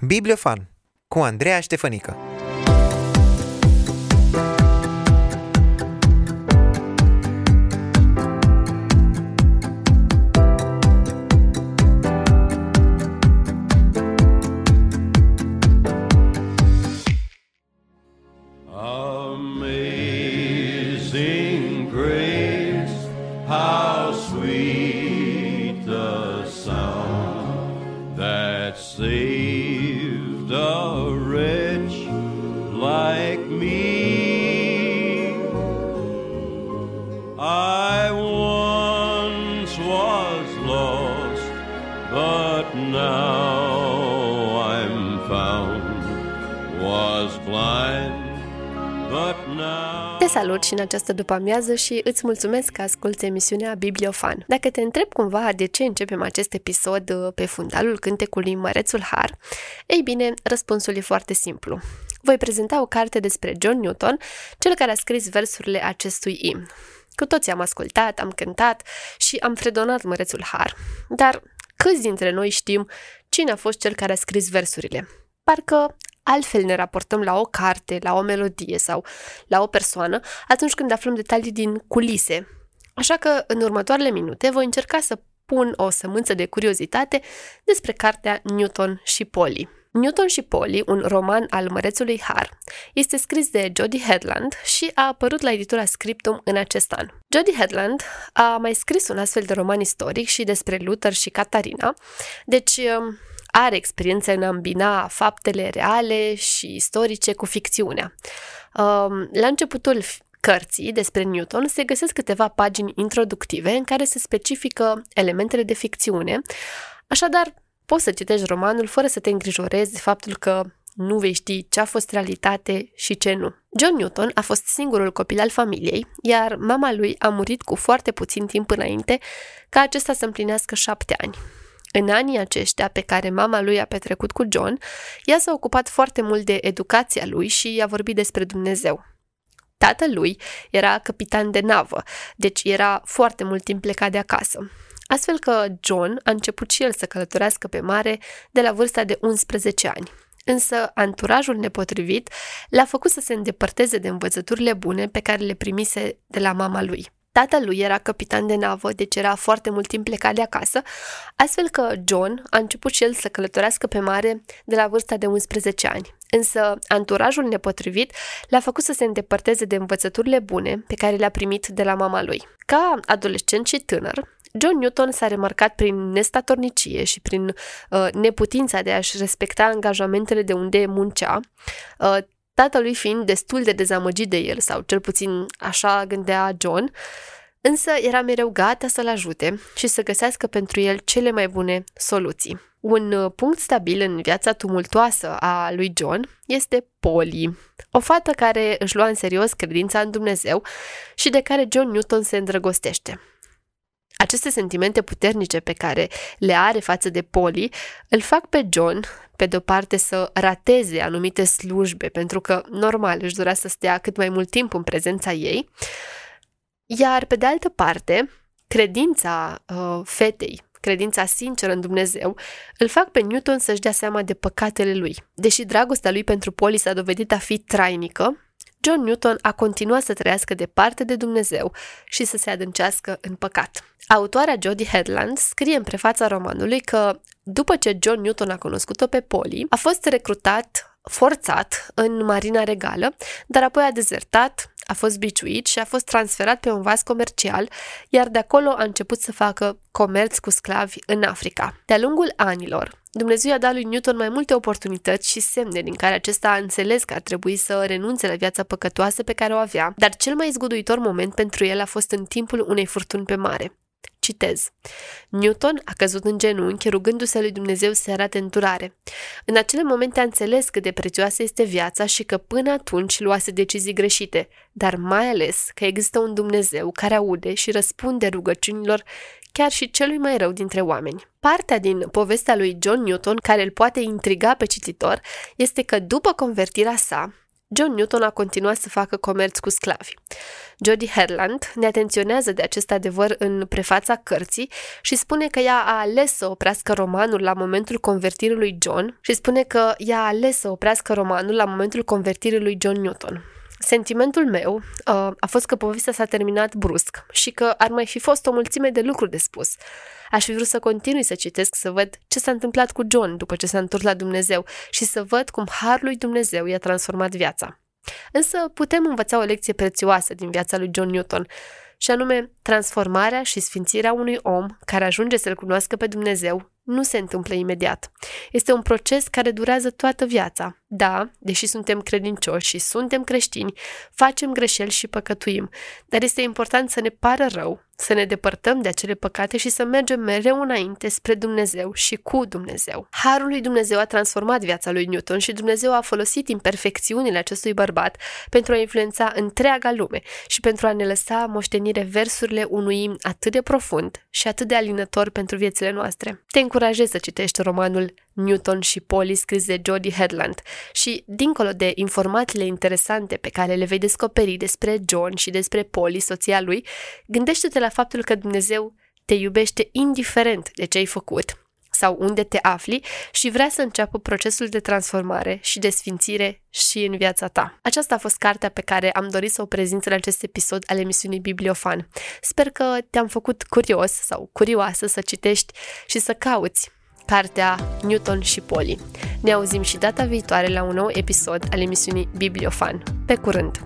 Bibliofan cu Andreea Ștefănică Te salut și în această după-amiază și îți mulțumesc că asculți emisiunea Bibliofan. Dacă te întreb cumva de ce începem acest episod uh, pe fundalul cântecului Mărețul Har, ei bine, răspunsul e foarte simplu. Voi prezenta o carte despre John Newton, cel care a scris versurile acestui imn. Cu toții am ascultat, am cântat și am fredonat Mărețul Har. Dar câți dintre noi știm cine a fost cel care a scris versurile? Parcă altfel ne raportăm la o carte, la o melodie sau la o persoană atunci când aflăm detalii din culise. Așa că în următoarele minute voi încerca să pun o sămânță de curiozitate despre cartea Newton și Polly. Newton și Polly, un roman al mărețului Har, este scris de Jody Headland și a apărut la editura Scriptum în acest an. Jody Headland a mai scris un astfel de roman istoric și despre Luther și Catarina, deci are experiență în a îmbina faptele reale și istorice cu ficțiunea. Um, La începutul cărții despre Newton se găsesc câteva pagini introductive în care se specifică elementele de ficțiune, așadar poți să citești romanul fără să te îngrijorezi de faptul că nu vei ști ce a fost realitate și ce nu. John Newton a fost singurul copil al familiei, iar mama lui a murit cu foarte puțin timp înainte ca acesta să împlinească șapte ani. În anii aceștia pe care mama lui a petrecut cu John, ea s-a ocupat foarte mult de educația lui și i-a vorbit despre Dumnezeu. Tatăl lui era capitan de navă, deci era foarte mult timp plecat de acasă. Astfel că John a început și el să călătorească pe mare de la vârsta de 11 ani. Însă anturajul nepotrivit l-a făcut să se îndepărteze de învățăturile bune pe care le primise de la mama lui. Tatăl lui era capitan de navă, deci era foarte mult timp plecat de acasă, astfel că John a început și el să călătorească pe mare de la vârsta de 11 ani. Însă anturajul nepotrivit l-a făcut să se îndepărteze de învățăturile bune pe care le-a primit de la mama lui. Ca adolescent și tânăr, John Newton s-a remarcat prin nestatornicie și prin uh, neputința de a-și respecta angajamentele de unde muncea, uh, tatălui fiind destul de dezamăgit de el, sau cel puțin așa gândea John, însă era mereu gata să-l ajute și să găsească pentru el cele mai bune soluții. Un uh, punct stabil în viața tumultoasă a lui John este Polly, o fată care își lua în serios credința în Dumnezeu și de care John Newton se îndrăgostește. Aceste sentimente puternice pe care le are față de Polly îl fac pe John, pe de-o parte, să rateze anumite slujbe, pentru că, normal, își dorea să stea cât mai mult timp în prezența ei, iar, pe de altă parte, credința uh, fetei, credința sinceră în Dumnezeu, îl fac pe Newton să-și dea seama de păcatele lui. Deși dragostea lui pentru Polly s-a dovedit a fi trainică, John Newton a continuat să trăiască departe de Dumnezeu și să se adâncească în păcat. Autoarea Jodie Headland scrie în prefața romanului că după ce John Newton a cunoscut-o pe Polly, a fost recrutat forțat în Marina Regală, dar apoi a dezertat, a fost biciuit și a fost transferat pe un vas comercial, iar de acolo a început să facă comerț cu sclavi în Africa. De-a lungul anilor, Dumnezeu i-a dat lui Newton mai multe oportunități și semne din care acesta a înțeles că ar trebui să renunțe la viața păcătoasă pe care o avea, dar cel mai zguduitor moment pentru el a fost în timpul unei furtuni pe mare. Citez. Newton a căzut în genunchi, rugându-se lui Dumnezeu să arate înturare. În acele momente a înțeles cât de prețioasă este viața și că până atunci luase decizii greșite, dar mai ales că există un Dumnezeu care aude și răspunde rugăciunilor chiar și celui mai rău dintre oameni. Partea din povestea lui John Newton care îl poate intriga pe cititor este că după convertirea sa, John Newton a continuat să facă comerț cu sclavi. Jodie Herland ne atenționează de acest adevăr în prefața cărții și spune că ea a ales să oprească romanul la momentul convertirii lui John și spune că ea a ales să oprească romanul la momentul convertirii lui John Newton. Sentimentul meu uh, a fost că povestea s-a terminat brusc și că ar mai fi fost o mulțime de lucruri de spus. Aș fi vrut să continui să citesc, să văd ce s-a întâmplat cu John după ce s-a întors la Dumnezeu și să văd cum harul lui Dumnezeu i-a transformat viața. Însă putem învăța o lecție prețioasă din viața lui John Newton, și anume transformarea și sfințirea unui om care ajunge să-L cunoască pe Dumnezeu nu se întâmplă imediat. Este un proces care durează toată viața. Da, deși suntem credincioși și suntem creștini, facem greșeli și păcătuim, dar este important să ne pară rău, să ne depărtăm de acele păcate și să mergem mereu înainte spre Dumnezeu și cu Dumnezeu. Harul lui Dumnezeu a transformat viața lui Newton și Dumnezeu a folosit imperfecțiunile acestui bărbat pentru a influența întreaga lume și pentru a ne lăsa moștenire versurile unui atât de profund și atât de alinător pentru viețile noastre. Te încurajez să citești romanul Newton și Polly scris de Jodie Headland și, dincolo de informațiile interesante pe care le vei descoperi despre John și despre Polly, soția lui, gândește-te la faptul că Dumnezeu te iubește indiferent de ce ai făcut sau unde te afli și vrea să înceapă procesul de transformare și de sfințire și în viața ta. Aceasta a fost cartea pe care am dorit să o prezint în acest episod al emisiunii Bibliofan. Sper că te-am făcut curios sau curioasă să citești și să cauți cartea Newton și Poli. Ne auzim și data viitoare la un nou episod al emisiunii Bibliofan. Pe curând!